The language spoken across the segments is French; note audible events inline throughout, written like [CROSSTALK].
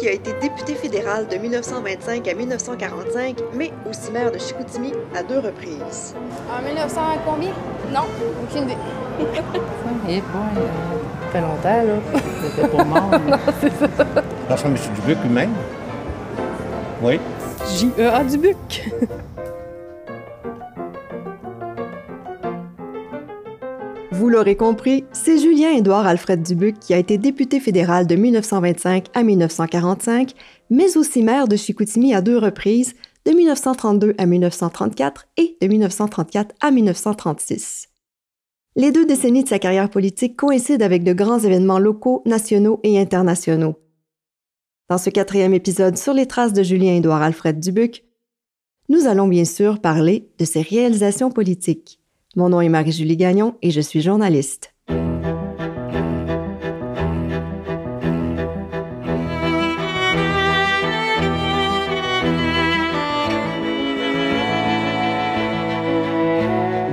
qui a été député fédéral de 1925 à 1945, mais aussi maire de Chicoutimi à deux reprises. En 1900 combien? Non, aucune idée. [LAUGHS] Eh bon, ça fait longtemps, là. C'était pas mort. [LAUGHS] non, c'est ça. M. Dubuc lui-même. Oui. J.E.A. Dubuc. L'aurez compris, c'est Julien-Édouard Alfred Dubuc qui a été député fédéral de 1925 à 1945, mais aussi maire de Chicoutimi à deux reprises, de 1932 à 1934 et de 1934 à 1936. Les deux décennies de sa carrière politique coïncident avec de grands événements locaux, nationaux et internationaux. Dans ce quatrième épisode sur les traces de Julien-Édouard Alfred Dubuc, nous allons bien sûr parler de ses réalisations politiques. Mon nom est Marie-Julie Gagnon et je suis journaliste.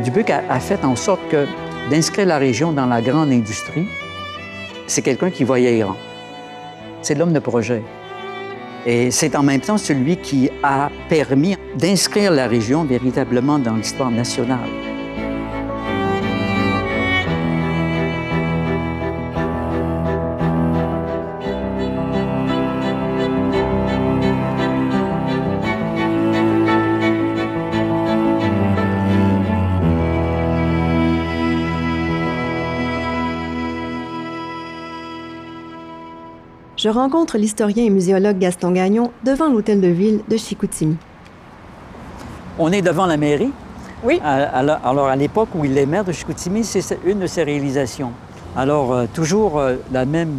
Dubuc a, fait en sorte que d'inscrire la région dans la grande industrie, c'est quelqu'un qui voyait grand. C'est l'homme de projet. Et c'est en même temps celui qui a permis d'inscrire la région véritablement dans l'histoire nationale. Je rencontre l'historien et muséologue Gaston Gagnon devant l'hôtel de ville de Chicoutimi. On est devant la mairie. Oui. Alors, à l'époque où il est maire de Chicoutimi, c'est une de ses réalisations. Alors, euh, toujours euh, la même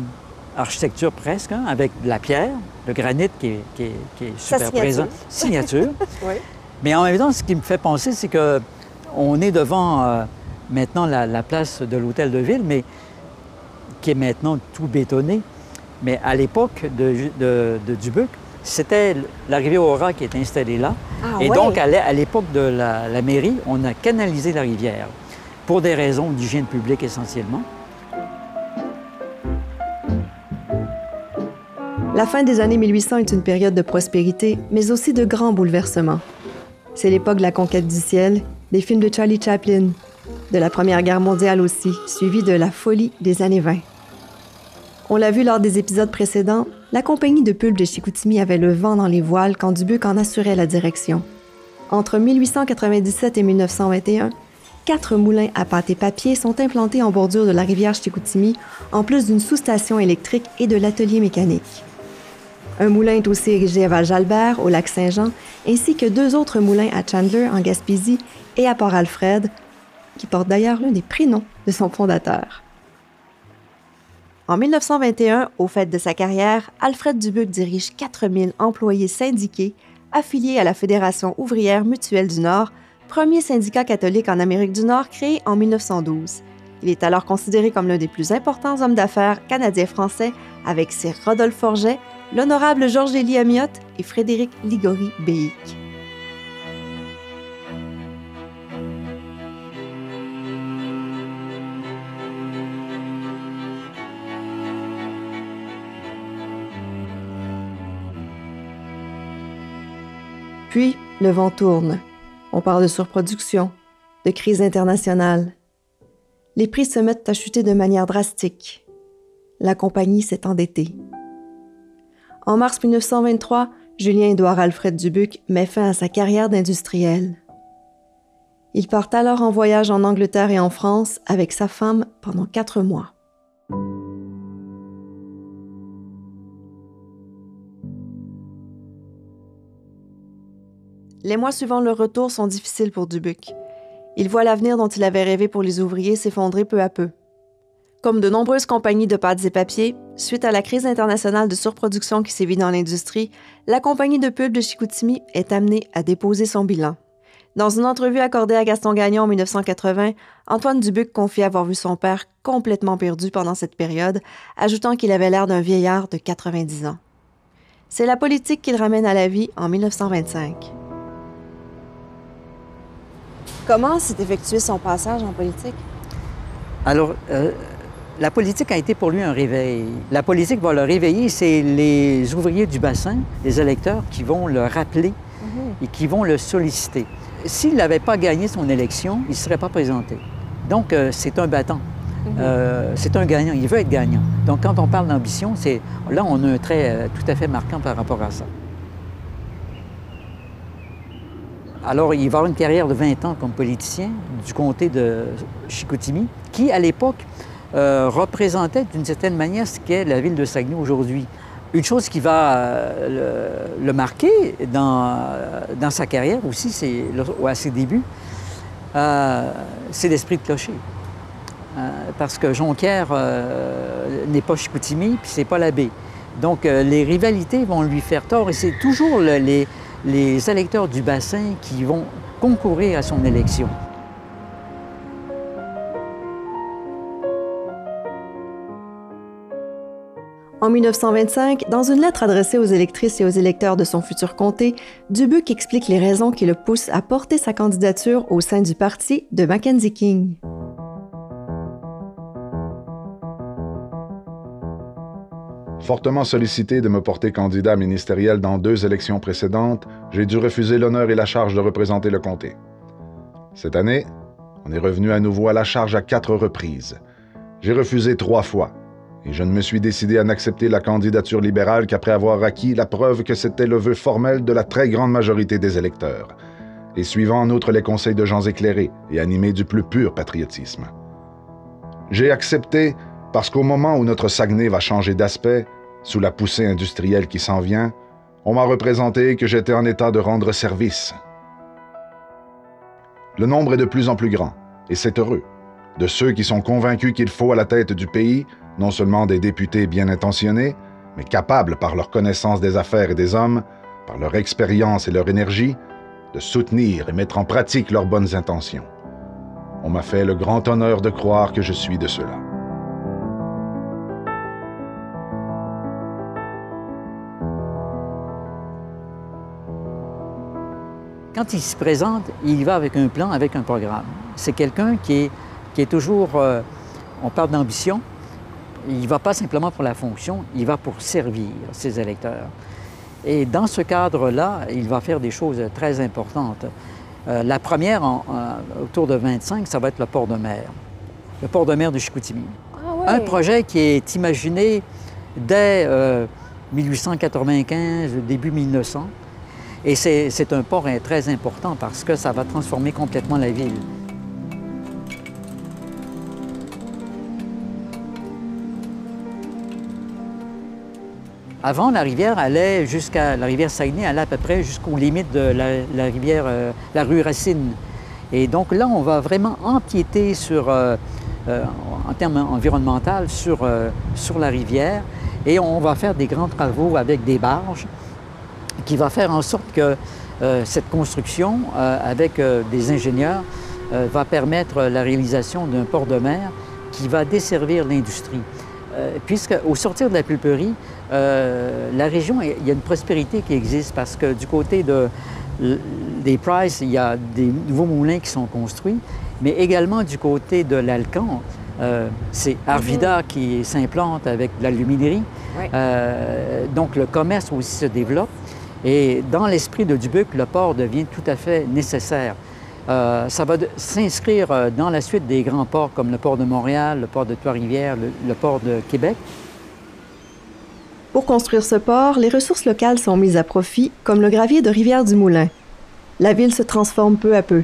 architecture presque, hein, avec de la pierre, le granit qui est, qui est- qui est Sa super signature. présent. Signature. [LAUGHS] Oui. Mais en même temps, ce qui me fait penser, c'est que on est devant euh, maintenant la, la place de l'hôtel de ville, mais qui est maintenant tout bétonné. Mais à l'époque de, de- de Dubuc, c'était l'arrivée au rat qui est installée là. Ah, Et ouais. donc, à l'époque de la, la mairie, on a canalisé la rivière pour des raisons d'hygiène publique essentiellement. La fin des années 1800 est une période de prospérité, mais aussi de grands bouleversements. C'est l'époque de la conquête du ciel, des films de Charlie Chaplin, de la Première Guerre mondiale aussi, suivie de la folie des années 20. On l'a vu lors des épisodes précédents, la compagnie de pulpe de Chicoutimi avait le vent dans les voiles quand Dubuc en assurait la direction. Entre 1897 et 1921, quatre moulins à pâte et papier sont implantés en bordure de la rivière Chicoutimi, en plus d'une sous-station électrique et de l'atelier mécanique. Un moulin est aussi érigé à Val-Jalbert, au lac Saint-Jean, ainsi que deux autres moulins à Chandler, en Gaspésie, et à Port-Alfred, qui porte d'ailleurs l'un des prénoms de son fondateur. En 1921, au fait de sa carrière, Alfred Dubuc dirige 4000 employés syndiqués affiliés à la Fédération ouvrière mutuelle du Nord, premier syndicat catholique en Amérique du Nord créé en 1912. Il est alors considéré comme l'un des plus importants hommes d'affaires canadiens-français avec ses Rodolphe Forget, l'honorable Georges-Élie Amiotte et Frédéric Ligori Béic. Puis, le vent tourne. On parle de surproduction, de crise internationale. Les prix se mettent à chuter de manière drastique. La compagnie s'est endettée. En mars 1923, Julien-Édouard Alfred Dubuc met fin à sa carrière d'industriel. Il part alors en voyage en Angleterre et en France avec sa femme pendant quatre mois. Les mois suivant le retour sont difficiles pour Dubuc. Il voit l'avenir dont il avait rêvé pour les ouvriers s'effondrer peu à peu. Comme de nombreuses compagnies de pâtes et papiers, suite à la crise internationale de surproduction qui sévit dans l'industrie, la compagnie de pulpe de Chicoutimi est amenée à déposer son bilan. Dans une entrevue accordée à Gaston Gagnon en 1980, Antoine Dubuc confie avoir vu son père complètement perdu pendant cette période, ajoutant qu'il avait l'air d'un vieillard de 90 ans. C'est la politique qu'il ramène à la vie en 1925. Comment s'est effectué son passage en politique? Alors, euh, La politique a été pour lui un réveil. La politique va le réveiller, c'est les ouvriers du bassin, les électeurs, qui vont le rappeler et qui vont le solliciter. S'il n'avait pas gagné son élection, il ne serait pas présenté. Donc, euh, c'est un battant. Euh, c'est un gagnant. Il veut être gagnant. Donc, quand on parle d'ambition, c'est là, on a un trait euh, tout à fait marquant par rapport à ça. Alors, il va avoir une carrière de 20 ans comme politicien du comté de Chicoutimi, qui, à l'époque, euh, représentait d'une certaine manière ce qu'est la ville de Saguenay aujourd'hui. Une chose qui va euh, le, marquer dans, sa carrière aussi, c'est à ses débuts, euh, c'est l'esprit de clocher. Parce que Jonquière n'est pas Chicoutimi, puis c'est pas la baie. Donc, les rivalités vont lui faire tort et c'est toujours le, les, les électeurs du bassin qui vont concourir à son élection. En 1925, dans une lettre adressée aux électrices et aux électeurs de son futur comté, Dubuc explique les raisons qui le poussent à porter sa candidature au sein du parti de Mackenzie King. Fortement sollicité de me porter candidat ministériel dans deux élections précédentes, j'ai dû refuser l'honneur et la charge de représenter le comté. Cette année, on est revenu à nouveau à la charge à quatre reprises. J'ai refusé trois fois, et je ne me suis décidé à n'accepter la candidature libérale qu'après avoir acquis la preuve que c'était le vœu formel de la très grande majorité des électeurs, et suivant en outre les conseils de gens éclairés et animés du plus pur patriotisme. J'ai accepté parce qu'au moment où notre Saguenay va changer d'aspect, sous la poussée industrielle qui s'en vient, on m'a représenté que j'étais en état de rendre service. Le nombre est de plus en plus grand, et c'est heureux, de ceux qui sont convaincus qu'il faut à la tête du pays non seulement des députés bien intentionnés, mais capables par leur connaissance des affaires et des hommes, par leur expérience et leur énergie, de soutenir et mettre en pratique leurs bonnes intentions. On m'a fait le grand honneur de croire que je suis de ceux-là. Quand il se présente, il va avec un plan, avec un programme. C'est quelqu'un qui est, qui est toujours, euh, on parle d'ambition, il ne va pas simplement pour la fonction, il va pour servir ses électeurs. Et dans ce cadre-là, il va faire des choses très importantes. Euh, la première, en, en, autour de 25, ça va être le port de mer. Le port de mer de Chicoutimi. Ah. Un projet qui est imaginé dès euh, 1895, début 1900. Et c'est un port très important parce que ça va transformer complètement la ville. Avant, la rivière allait jusqu'à la rivière Saguenay, allait à peu près jusqu'aux limites de la, rivière, euh, la rue Racine. Et donc là, on va vraiment empiéter sur, euh, euh, en termes environnementaux, sur, sur la rivière. Et on va faire des grands travaux avec des barges qui va faire en sorte que euh, cette construction, avec des ingénieurs, va permettre la réalisation d'un port de mer qui va desservir l'industrie. puisque au sortir de la pulperie, euh, la région, il y a une prospérité qui existe parce que du côté de, des Price, il y a des nouveaux moulins qui sont construits, mais également du côté de l'Alcan, euh, c'est Arvida qui s'implante avec l'aluminerie. Oui. Euh, donc le commerce aussi se développe. Et dans l'esprit de Dubuc, le port devient tout à fait nécessaire. Euh, ça va s'inscrire dans la suite des grands ports comme le port de Montréal, le port de Trois-Rivières, le, le port de Québec. Pour construire ce port, les ressources locales sont mises à profit, comme le gravier de Rivière-du-Moulin. La ville se transforme peu à peu.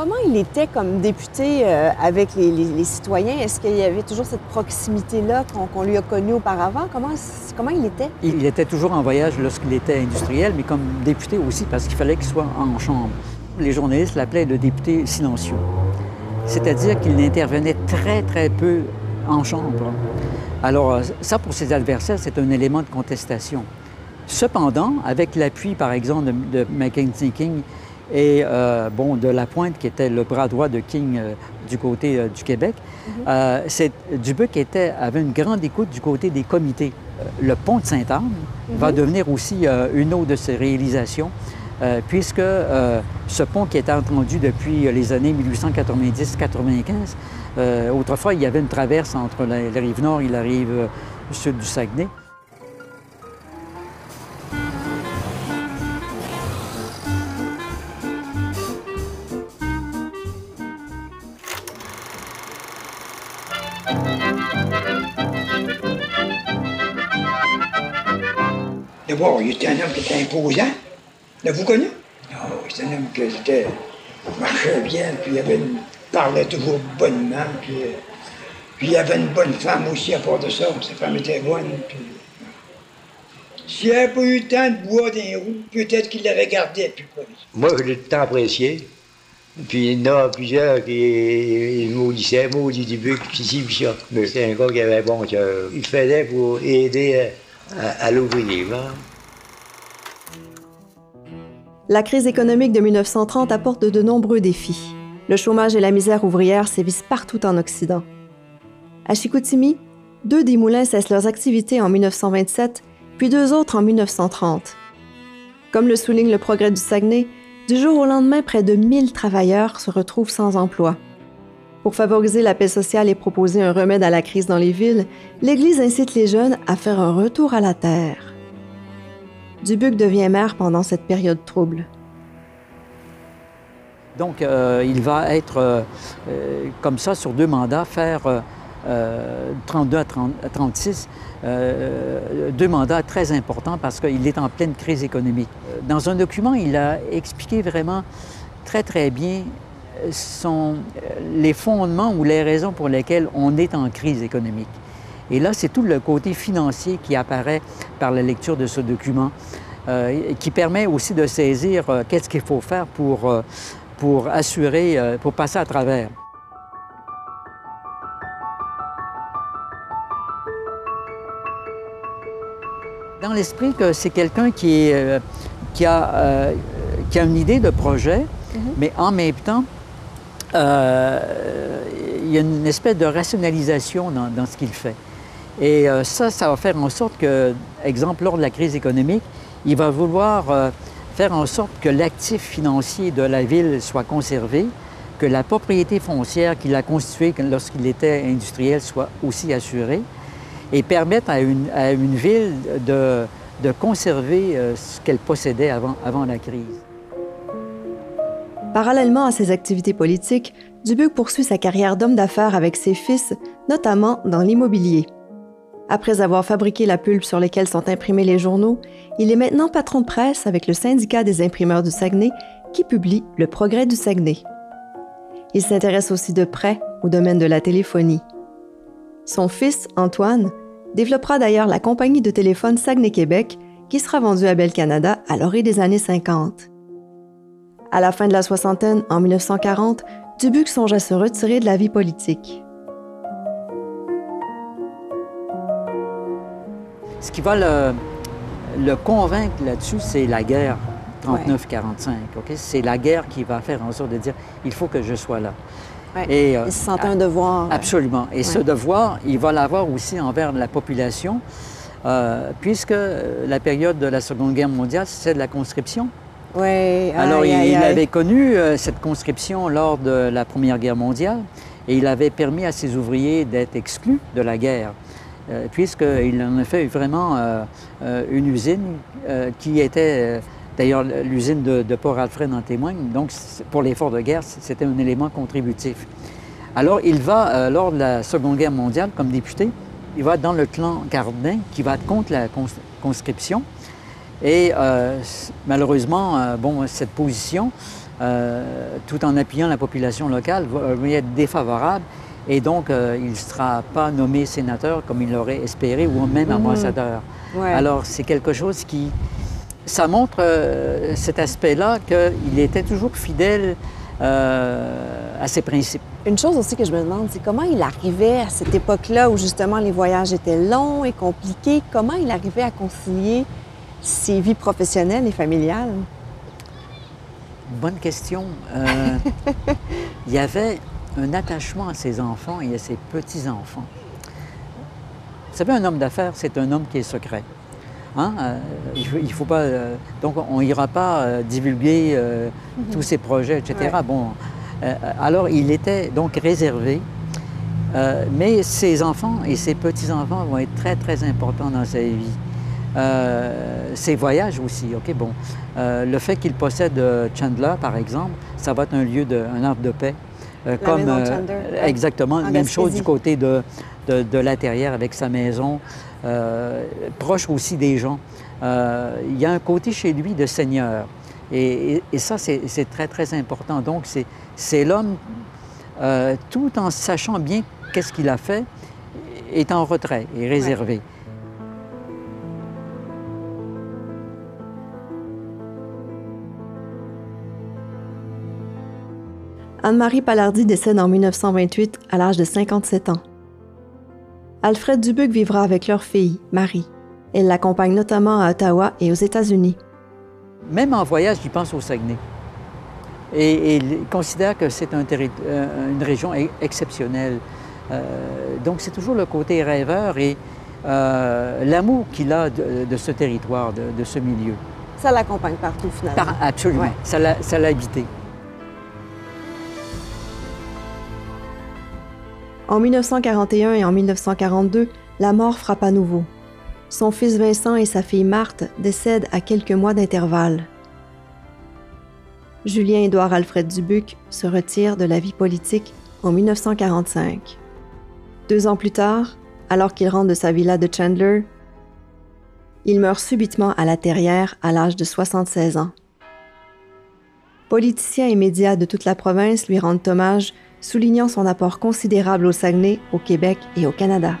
Comment il était comme député euh, avec les, citoyens? Est-ce qu'il y avait toujours cette proximité-là qu'on qu lui a connue auparavant? Comment, il était? Il était toujours en voyage lorsqu'il était industriel, mais comme député aussi, parce qu'il fallait qu'il soit en chambre. Les journalistes l'appelaient le député silencieux. C'est-à-dire qu'il n'intervenait très, très peu en chambre. Alors, ça, pour ses adversaires, c'est un élément de contestation. Cependant, avec l'appui, par exemple, de, de King et euh, bon, de Lapointe, qui était le bras droit de King euh, du côté euh, du Québec, mm -hmm. Dubuc était, avait une grande écoute du côté des comités. le pont de Sainte-Anne mm -hmm. va devenir aussi une autre de ses réalisations. euh, puisque euh, ce pont qui était entendu depuis les années 1890-95, autrefois, il y avait une traverse entre la, la rive nord et la rive sud du Saguenay. D'abord, il était un homme qui était imposant. L'avez-vous connu? Ah c'est un homme qui était, marchait bien, puis il avait une, parlait toujours bonnement, puis, euh, puis il avait une bonne femme aussi à part de ça. Sa femme était bonne. Puis... S'il n'avait pas eu le temps de boire des roues, peut-être qu'il l'aurait gardé. Puis quoi. Moi, je l'ai tout le temps apprécié. Puis il y en a plusieurs qui maudissaient, maudit début, puis ci, puis ça. Mais c'était un gars qui avait bon cœur. Il faisait pour aider à, à l'ouvrier. Hein? La crise économique de 1930 apporte de nombreux défis. Le chômage et la misère ouvrière sévissent partout en Occident. À Chicoutimi, deux des moulins cessent leurs activités en 1927, puis deux autres en 1930. Comme le souligne le progrès du Saguenay, du jour au lendemain, près de 1000 travailleurs se retrouvent sans emploi. Pour favoriser la paix sociale et proposer un remède à la crise dans les villes, l'Église incite les jeunes à faire un retour à la terre. Dubuc devient maire pendant cette période trouble. Donc, euh, il va être euh, euh, comme ça sur deux mandats, faire 32 à, 36, deux mandats très importants parce qu'il est en pleine crise économique. Dans un document, il a expliqué vraiment très, très bien les fondements ou les raisons pour lesquelles on est en crise économique. Et là, c'est tout le côté financier qui apparaît par la lecture de ce document, euh, qui permet aussi de saisir euh, qu'est-ce qu'il faut faire pour, euh, pour assurer, pour passer à travers. Dans l'esprit que c'est quelqu'un qui, est, qui, a, qui a une idée de projet, mais en même temps, il y a une espèce de rationalisation dans, dans ce qu'il fait. Et euh, ça, ça va faire en sorte que, exemple, lors de la crise économique, il va vouloir euh, faire en sorte que l'actif financier de la ville soit conservé, que la propriété foncière qu'il a constituée lorsqu'il était industriel soit aussi assurée, et permettre à une, ville de, de conserver euh, ce qu'elle possédait avant, avant la crise. Parallèlement à ses activités politiques, Dubuc poursuit sa carrière d'homme d'affaires avec ses fils, notamment dans l'immobilier. Après avoir fabriqué la pulpe sur laquelle sont imprimés les journaux, il est maintenant patron de presse avec le syndicat des imprimeurs du Saguenay qui publie Le Progrès du Saguenay. Il s'intéresse aussi de près au domaine de la téléphonie. Son fils, Antoine, développera d'ailleurs la compagnie de téléphone Saguenay-Québec qui sera vendue à Bell Canada à l'orée des années 50. À la fin de la soixantaine, en 1940, Dubuc songe à se retirer de la vie politique. Ce qui va le, le convaincre là-dessus, c'est la guerre 39-45. ok? C'est la guerre qui va faire en sorte de dire il faut que je sois là. Ouais. Et, euh, Il se sentait un devoir. Absolument. Et ce devoir, il va l'avoir aussi envers la population, euh, puisque la période de la Seconde Guerre mondiale, c'est de la conscription. Oui, Alors, aïe, il, aïe, il aïe. avait connu euh, cette conscription lors de la Première Guerre mondiale et il avait permis à ses ouvriers d'être exclus de la guerre, puisqu'il en a fait vraiment euh, euh, une usine euh, qui était, euh, d'ailleurs, l'usine de, Port-Alfred en témoigne, donc pour l'effort de guerre, c'était un élément contributif. Alors, il va, euh, lors de la Seconde Guerre mondiale, comme député, il va dans le clan Cardin qui va contre la cons- conscription. Et euh, malheureusement, euh, bon, cette position, euh, tout en appuyant la population locale, va, va être défavorable. Et donc, euh, il ne sera pas nommé sénateur comme il l'aurait espéré ou même ambassadeur. Ouais. Alors, c'est quelque chose qui... Ça montre euh, cet aspect-là qu'il était toujours fidèle euh, à ses principes. Une chose aussi que je me demande, c'est comment il arrivait à cette époque-là où justement les voyages étaient longs et compliqués, comment il arrivait à concilier ses vies professionnelles et familiales? Bonne question. [LAUGHS] Il y avait un attachement à ses enfants et à ses petits-enfants. Vous savez, un homme d'affaires, c'est un homme qui est secret. Hein? Euh, il faut, il faut pas. euh, donc, on n'ira pas euh, divulguer euh, tous ces projets, etc. Ouais. Bon, alors, il était donc réservé. Mais ses enfants et ses petits-enfants vont être très, très importants dans sa vie. Ses voyages aussi, OK, bon. Le fait qu'il possède Chandler, par exemple, ça va être un lieu, de, un havre de paix. Euh, maison de Chandler, ouais. Exactement. En Même chose du côté de, de, de la terrière avec sa maison, euh, proche aussi des gens. Euh, il y a un côté chez lui de seigneur. Et, et- et ça, c'est très, très important. Donc, c'est- c'est l'homme, euh, tout en sachant bien qu'est-ce qu'il a fait, est en retrait et réservé. Anne-Marie Palardy décède en 1928 à l'âge de 57 ans. Alfred Dubuc vivra avec leur fille, Marie. Elle l'accompagne notamment à Ottawa et aux États-Unis. Même en voyage, il pense au Saguenay. Et, et il considère que c'est un euh, une région exceptionnelle. Euh, donc, c'est toujours le côté rêveur et euh, l'amour qu'il a de, de ce territoire, de, de ce milieu. Ça l'accompagne partout, finalement. Par- absolument. Ouais. Ça l'a habité. En 1941 et en 1942, la mort frappe à nouveau. Son fils Vincent et sa fille Marthe décèdent à quelques mois d'intervalle. Julien-Édouard Alfred Dubuc se retire de la vie politique en 1945. Deux ans plus tard, alors qu'il rentre de sa villa de Chandler, il meurt subitement à la Terrière à l'âge de 76 ans. Politiciens et médias de toute la province lui rendent hommage soulignant son apport considérable au Saguenay, au Québec et au Canada.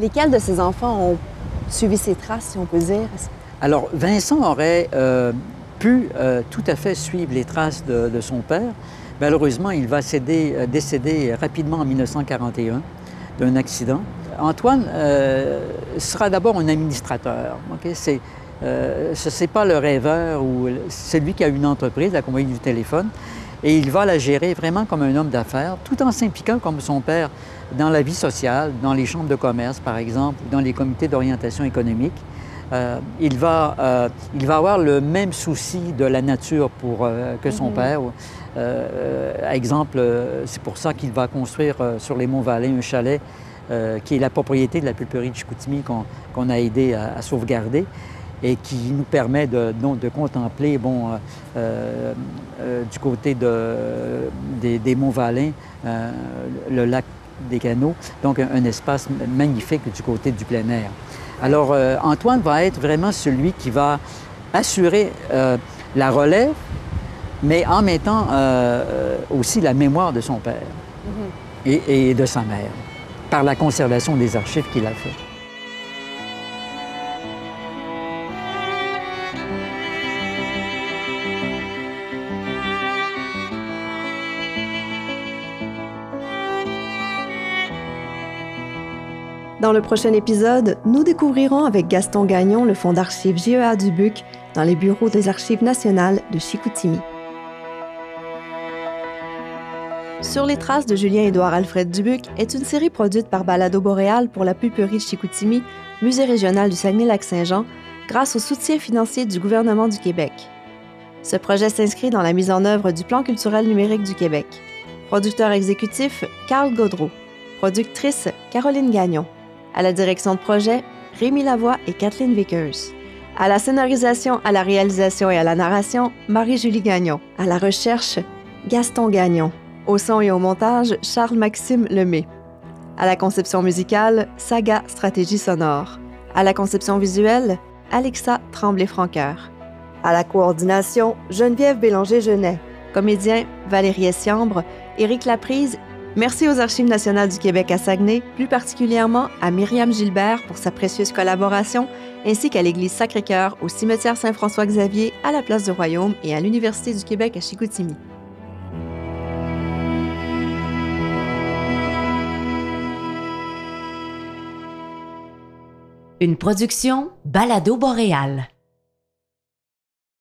Lesquels de ses enfants ont suivi ses traces, si on peut dire? Alors, Vincent aurait euh, pu euh, tout à fait suivre les traces de, de son père. Malheureusement, il va céder- euh, décéder rapidement en 1941 d'un accident. Antoine euh, sera d'abord un administrateur. euh, ce n'est pas le rêveur ou celui qui a une entreprise, la compagnie du téléphone, et il va la gérer vraiment comme un homme d'affaires, tout en s'impliquant comme son père dans la vie sociale, dans les chambres de commerce, par exemple, dans les comités d'orientation économique. Euh, il, va, euh, il va avoir le même souci de la nature pour, euh, que son père. Euh, euh, exemple, c'est pour ça qu'il va construire sur les monts Valais un chalet qui est la propriété de la pulperie de Chicoutimi qu'on a aidé à, à sauvegarder et qui nous permet de, de contempler, bon, du côté de, des, des monts Valais, le lac des Canaux, donc un, un espace magnifique du côté du plein air. Alors, euh, Antoine va être vraiment celui qui va assurer euh, la relève, mais en mettant euh, euh, aussi la mémoire de son père et, et de sa mère, par la conservation des archives qu'il a fait. Dans le prochain épisode, nous découvrirons avec Gaston Gagnon le fonds d'archives JEA Dubuc dans les bureaux des Archives nationales de Chicoutimi. Sur les traces de Julien-Édouard Alfred Dubuc est une série produite par Balado Boréal pour la pulperie de Chicoutimi, musée régional du Saguenay-Lac-Saint-Jean, grâce au soutien financier du gouvernement du Québec. Ce projet s'inscrit dans la mise en œuvre du Plan culturel numérique du Québec. Producteur exécutif, Carl Gaudreau. Productrice, Caroline Gagnon. À la direction de projet, Rémi Lavoie et Kathleen Vickers. À la scénarisation, à la réalisation et à la narration, Marie-Julie Gagnon. À la recherche, Gaston Gagnon. Au son et au montage, Charles-Maxime Lemay. À la conception musicale, Saga Stratégie sonore. À la conception visuelle, Alexa Tremblay-Franqueur. À la coordination, Geneviève Bélanger-Genet. Comédien, Valérie Essiambre, Éric Laprise Merci aux Archives nationales du Québec à Saguenay, plus particulièrement à Myriam Gilbert pour sa précieuse collaboration, ainsi qu'à l'Église Sacré-Cœur, au cimetière Saint-François-Xavier, à la Place du Royaume et à l'Université du Québec à Chicoutimi. Une production Balado Boréal.